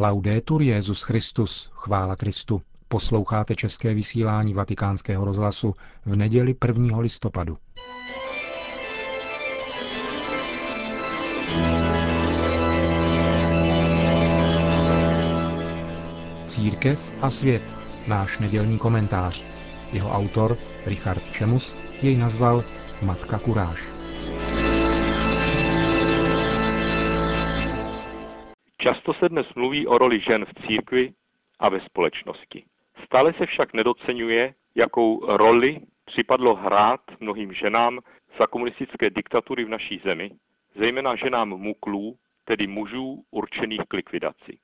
Laudetur Jezus Christus, chvála Kristu. Posloucháte české vysílání Vatikánského rozhlasu v neděli 1. listopadu. Církev a svět. Náš nedělní komentář. Jeho autor, Richard Čemus, jej nazval Matka Kuráž. Často se dnes mluví o roli žen v církvi a ve společnosti. Stále se však nedocenuje, jakou roli připadlo hrát mnohým ženám za komunistické diktatury v naší zemi, zejména ženám muklů, tedy mužů určených k likvidaci.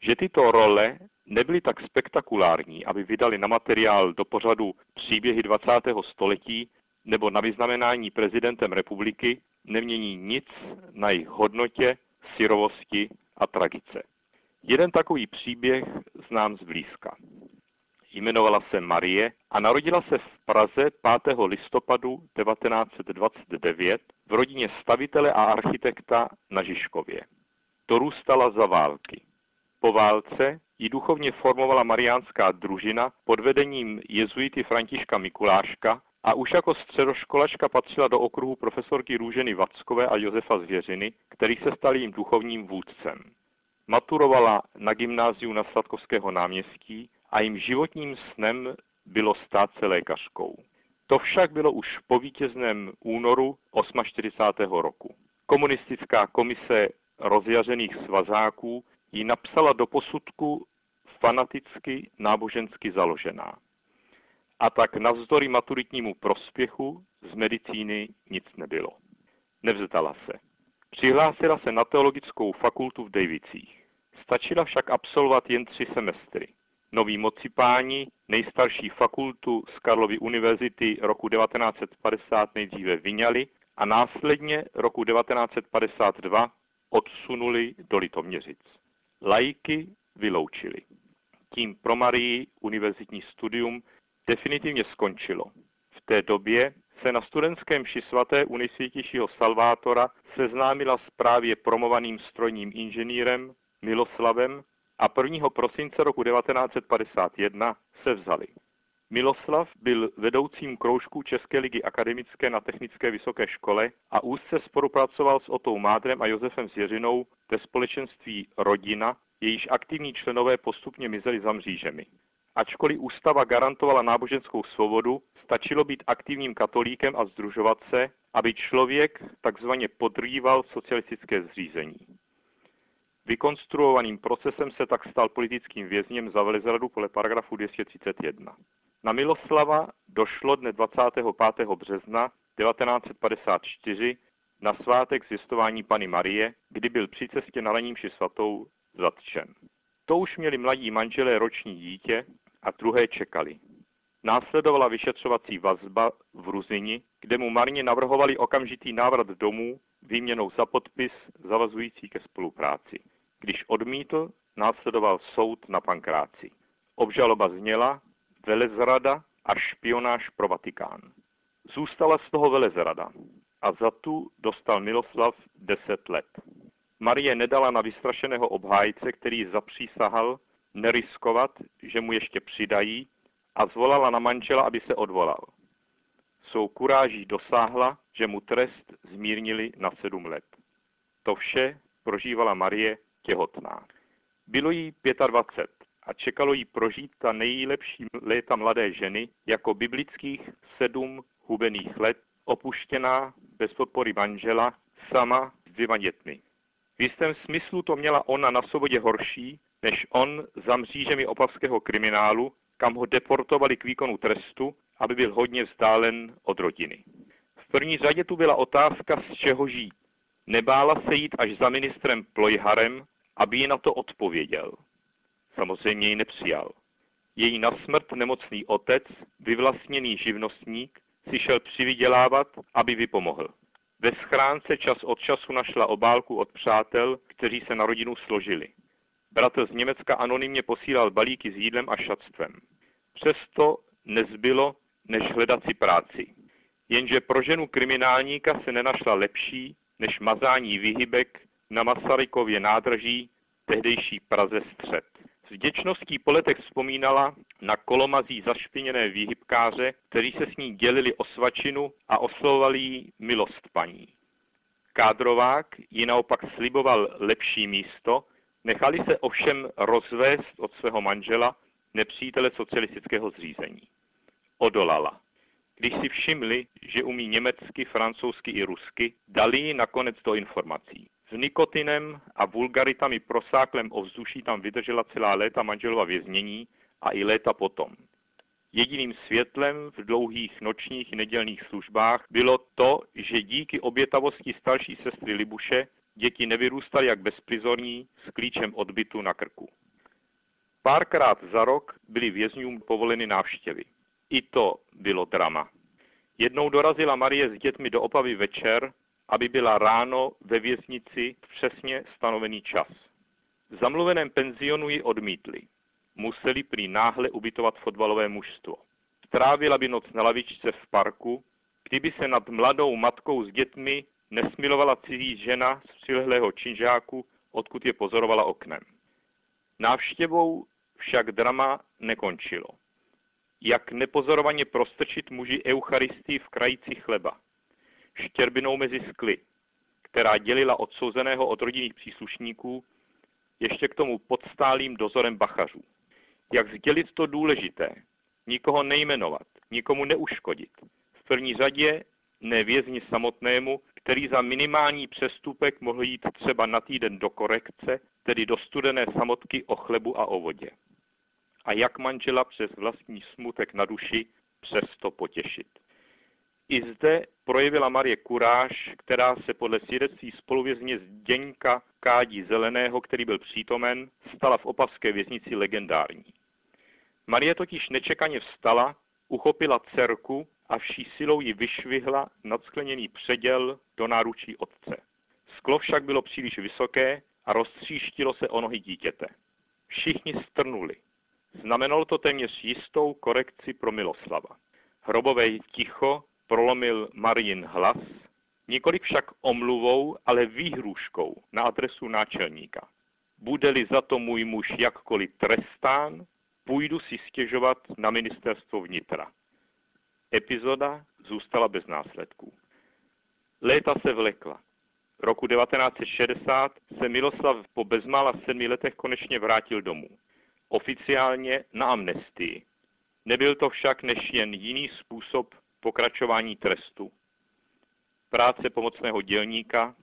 Že tyto role nebyly tak spektakulární, aby vydali na materiál do pořadu příběhy 20. století nebo na vyznamenání prezidentem republiky, nemění nic na jejich hodnotě, syrovosti a tragice. Jeden takový příběh znám zblízka. Jmenovala se Marie a narodila se v Praze 5. listopadu 1929 v rodině stavitele a architekta na Žižkově. Dorůstala za války. Po válce ji duchovně formovala mariánská družina pod vedením jezuity Františka Mikuláška a už jako středoškolačka patřila do okruhu profesorky Růženy Vackové a Josefa Zvěřiny, který se stal jím duchovním vůdcem. Maturovala na gymnáziu na Sladkovského náměstí a jím životním snem bylo stát se lékařkou. To však bylo už po vítězném únoru 48. roku. Komunistická komise rozjařených svazáků ji napsala do posudku fanaticky nábožensky založená. A tak navzdory maturitnímu prospěchu z medicíny nic nebylo. Nevzdala se. Přihlásila se na teologickou fakultu v Davicích. Stačila však absolvovat jen tři semestry. Noví mocipáni nejstarší fakultu z Karlovy univerzity roku 1950 nejdříve vyňali a následně roku 1952 odsunuli do Litoměřic. Lajky vyloučili. Tím pro Marii univerzitní studium definitivně skončilo. V té době se na studentském ši svaté u nejsvětějšího Salvátora seznámila s právě promovaným strojním inženýrem Miloslavem a 1. prosince roku 1951 se vzali. Miloslav byl vedoucím kroužku České ligy akademické na Technické vysoké škole a úzce spolupracoval s Otou Mádrem a Josefem Zjeřinou ve společenství Rodina, jejíž aktivní členové postupně mizeli za mřížemi. Ačkoliv ústava garantovala náboženskou svobodu, stačilo být aktivním katolíkem a združovat se, aby člověk takzvaně podrýval socialistické zřízení. Vykonstruovaným procesem se tak stal politickým vězněm za Velizradu podle paragrafu 231. Na Miloslava došlo dne 25. března 1954 na svátek zjistování Pany Marie, kdy byl při cestě na Lenímši svatou zatčen. To už měli mladí manželé roční dítě a druhé čekali. Následovala vyšetřovací vazba v Ruzini, kde mu marně navrhovali okamžitý návrat domů výměnou za podpis zavazující ke spolupráci. Když odmítl, následoval soud na pankráci. Obžaloba zněla velezrada a špionáž pro Vatikán. Zůstala z toho velezrada a za tu dostal Miloslav deset let. Marie nedala na vystrašeného obhájce, který zapřísahal neriskovat, že mu ještě přidají a zvolala na manžela, aby se odvolal. Svou kuráží dosáhla, že mu trest zmírnili na sedm let. To vše prožívala Marie těhotná. Bylo jí 25 a čekalo jí prožít ta nejlepší léta mladé ženy jako biblických sedm hubených let, opuštěná bez podpory manžela, sama s dvěma dětmi. V jistém smyslu to měla ona na svobodě horší, než on za mřížemi opavského kriminálu, kam ho deportovali k výkonu trestu, aby byl hodně vzdálen od rodiny. V první řadě tu byla otázka, z čeho žít. Nebála se jít až za ministrem Plojharem, aby ji na to odpověděl. Samozřejmě ji nepřijal. Její na smrt nemocný otec, vyvlastněný živnostník, si šel přivydělávat, aby vypomohl. Ve schránce čas od času našla obálku od přátel, kteří se na rodinu složili. Bratr z Německa anonymně posílal balíky s jídlem a šatstvem. Přesto nezbylo, než hledat si práci. Jenže pro ženu kriminálníka se nenašla lepší, než mazání vyhybek na Masarykově nádrží tehdejší Praze střed. S vděčností po letech vzpomínala na kolomazí zašpiněné výhybkáře, kteří se s ní dělili o svačinu a oslovovali jí milost paní. Kádrovák ji naopak sliboval lepší místo, nechali se ovšem rozvést od svého manžela, nepřítele socialistického zřízení. Odolala. Když si všimli, že umí německy, francouzsky i rusky, dali ji nakonec do informací. S nikotinem a vulgaritami prosáklem ovzduší tam vydržela celá léta manželova věznění a i léta potom. Jediným světlem v dlouhých nočních nedělních službách bylo to, že díky obětavosti starší sestry Libuše děti nevyrůstaly jak bezprizorní s klíčem odbytu na krku. Párkrát za rok byly vězňům povoleny návštěvy. I to bylo drama. Jednou dorazila Marie s dětmi do Opavy večer, aby byla ráno ve věznici v přesně stanovený čas. V zamluveném penzionu ji odmítli. Museli prý náhle ubytovat fotbalové mužstvo. Strávila by noc na lavičce v parku, kdyby se nad mladou matkou s dětmi nesmilovala cizí žena z přilehlého činžáku, odkud je pozorovala oknem. Návštěvou však drama nekončilo jak nepozorovaně prostrčit muži Eucharistii v krajici chleba, štěrbinou mezi skly, která dělila odsouzeného od rodinných příslušníků, ještě k tomu podstálým dozorem bachařů. Jak sdělit to důležité, nikoho nejmenovat, nikomu neuškodit. V první řadě ne vězni samotnému, který za minimální přestupek mohl jít třeba na týden do korekce, tedy do studené samotky o chlebu a o vodě a jak manžela přes vlastní smutek na duši přesto potěšit. I zde projevila Marie kuráž, která se podle svědectví spoluvězně Zdeňka Kádí Zeleného, který byl přítomen, stala v opavské věznici legendární. Marie totiž nečekaně vstala, uchopila dcerku a vší silou ji vyšvihla nad skleněný předěl do náručí otce. Sklo však bylo příliš vysoké a roztříštilo se o nohy dítěte. Všichni strnuli. Znamenalo to téměř jistou korekci pro Miloslava. Hrobové ticho prolomil Marin hlas, nikoli však omluvou, ale výhruškou na adresu náčelníka. Bude-li za to můj muž jakkoliv trestán, půjdu si stěžovat na ministerstvo vnitra. Epizoda zůstala bez následků. Léta se vlekla. Roku 1960 se Miloslav po bezmála sedmi letech konečně vrátil domů oficiálně na amnestii. Nebyl to však než jen jiný způsob pokračování trestu. Práce pomocného dělníka,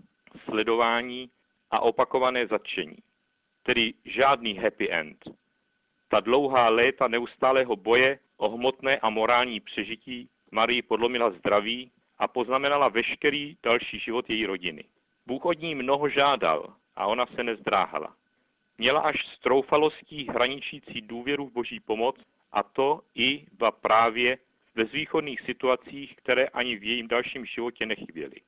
sledování a opakované zatčení. Tedy žádný happy end. Ta dlouhá léta neustálého boje o hmotné a morální přežití Marii podlomila zdraví a poznamenala veškerý další život její rodiny. Bůh od ní mnoho žádal a ona se nezdráhala. Měla až s troufalostí hraničící důvěru v boží pomoc a to i ba právě v bezvýchodných situacích, které ani v jejím dalším životě nechyběly.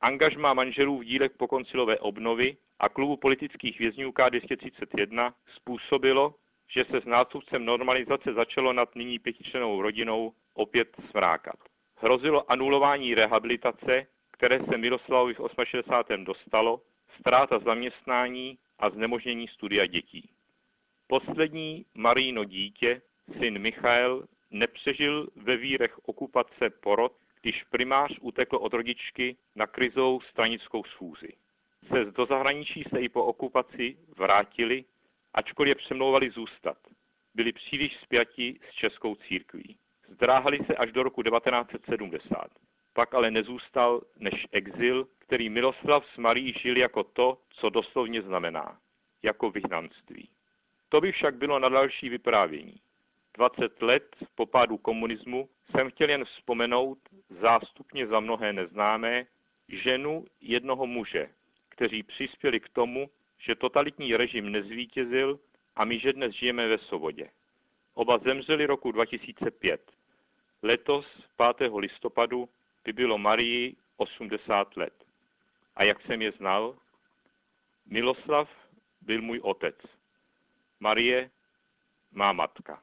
Angažma manželů v dílech pokoncilové obnovy a klubu politických vězňů K231 způsobilo, že se s nástupcem normalizace začalo nad nyní pětičlenou rodinou opět svrákat. Hrozilo anulování rehabilitace, které se Miroslavovi v 68. dostalo, ztráta zaměstnání a znemožnění studia dětí. Poslední Marino dítě, syn Michael, nepřežil ve vírech okupace porod, když primář utekl od rodičky na krizou stranickou schůzi. Se do zahraničí se i po okupaci vrátili, ačkoliv je přemlouvali zůstat. Byli příliš spjati s českou církví. Zdráhali se až do roku 1970. Pak ale nezůstal než exil, který Miloslav s Marí žil jako to, co doslovně znamená, jako vyhnanství. To by však bylo na další vyprávění. 20 let po pádu komunismu jsem chtěl jen vzpomenout zástupně za mnohé neznámé ženu jednoho muže, kteří přispěli k tomu, že totalitní režim nezvítězil a my, že dnes žijeme ve svobodě. Oba zemřeli roku 2005. Letos, 5. listopadu, by bylo Marii 80 let. A jak jsem je znal? Miloslav byl můj otec. Marie má matka.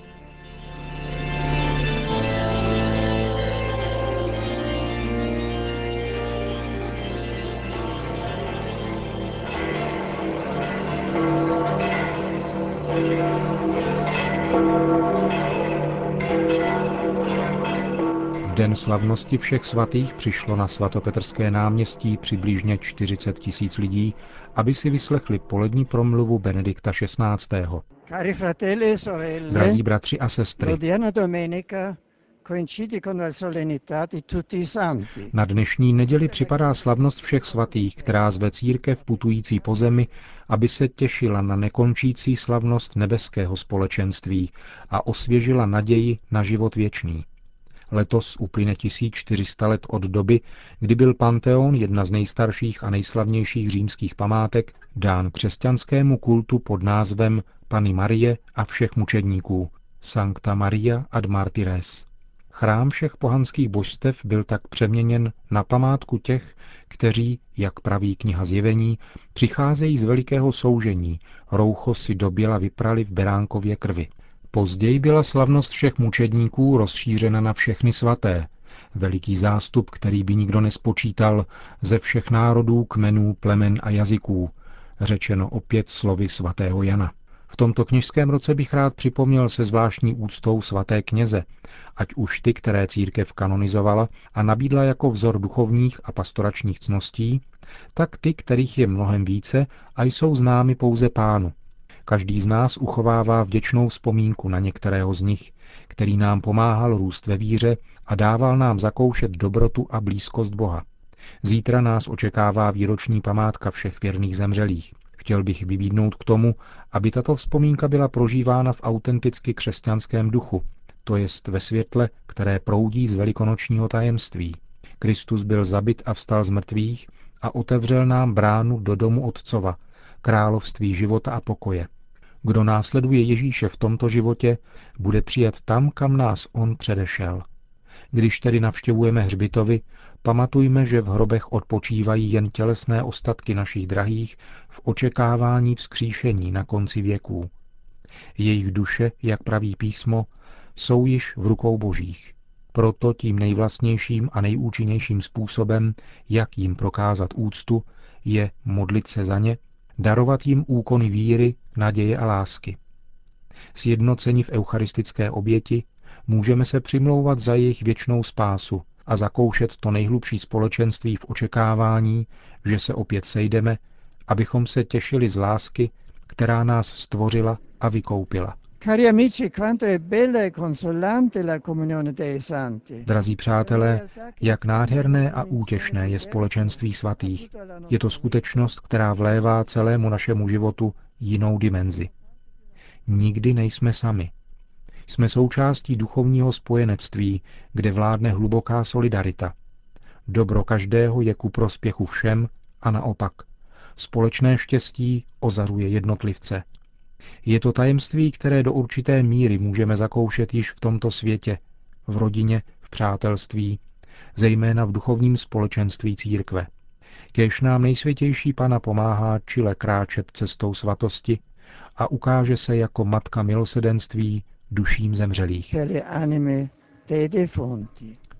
Den slavnosti všech svatých přišlo na svatopetrské náměstí přibližně 40 tisíc lidí, aby si vyslechli polední promluvu Benedikta XVI. E Drazí bratři a sestry, na dnešní neděli připadá slavnost všech svatých, která zve církev putující po zemi, aby se těšila na nekončící slavnost nebeského společenství a osvěžila naději na život věčný. Letos uplyne 1400 let od doby, kdy byl Panteon, jedna z nejstarších a nejslavnějších římských památek, dán křesťanskému kultu pod názvem Pany Marie a všech mučedníků, Sancta Maria ad Martyres. Chrám všech pohanských božstev byl tak přeměněn na památku těch, kteří, jak praví kniha zjevení, přicházejí z velikého soužení, roucho si do běla vyprali v beránkově krvi. Později byla slavnost všech mučedníků rozšířena na všechny svaté. Veliký zástup, který by nikdo nespočítal, ze všech národů, kmenů, plemen a jazyků, řečeno opět slovy svatého Jana. V tomto kněžském roce bych rád připomněl se zvláštní úctou svaté kněze, ať už ty, které církev kanonizovala a nabídla jako vzor duchovních a pastoračních cností, tak ty, kterých je mnohem více a jsou známy pouze pánu, Každý z nás uchovává vděčnou vzpomínku na některého z nich, který nám pomáhal růst ve víře a dával nám zakoušet dobrotu a blízkost Boha. Zítra nás očekává výroční památka všech věrných zemřelých. Chtěl bych vybídnout k tomu, aby tato vzpomínka byla prožívána v autenticky křesťanském duchu, to jest ve světle, které proudí z velikonočního tajemství. Kristus byl zabit a vstal z mrtvých a otevřel nám bránu do domu Otcova, království života a pokoje. Kdo následuje Ježíše v tomto životě, bude přijat tam, kam nás on předešel. Když tedy navštěvujeme hřbitovy, pamatujme, že v hrobech odpočívají jen tělesné ostatky našich drahých v očekávání vzkříšení na konci věků. Jejich duše, jak praví písmo, jsou již v rukou božích. Proto tím nejvlastnějším a nejúčinnějším způsobem, jak jim prokázat úctu, je modlit se za ně darovat jim úkony víry, naděje a lásky. Sjednoceni v eucharistické oběti můžeme se přimlouvat za jejich věčnou spásu a zakoušet to nejhlubší společenství v očekávání, že se opět sejdeme, abychom se těšili z lásky, která nás stvořila a vykoupila. Cari amici, quanto è bella e consolante la comunione dei santi. Drazí přátelé, jak nádherné a útěšné je společenství svatých. Je to skutečnost, která vlévá celému našemu životu jinou dimenzi. Nikdy nejsme sami. Jsme součástí duchovního spojenectví, kde vládne hluboká solidarita. Dobro každého je ku prospěchu všem a naopak. Společné štěstí ozařuje jednotlivce. Je to tajemství, které do určité míry můžeme zakoušet již v tomto světě, v rodině, v přátelství, zejména v duchovním společenství církve. Kéž nám nejsvětější Pana pomáhá čile kráčet cestou svatosti a ukáže se jako matka milosedenství duším zemřelých.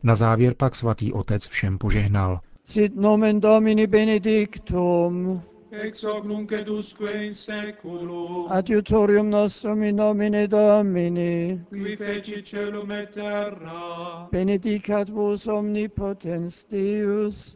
Na závěr pak svatý otec všem požehnal. Sit nomen Domini benedictum, ex hoc nunc et usque in seculum, adiutorium nostrum in nomine Domini, qui feci celum et terra, benedicat vos omnipotens Deus,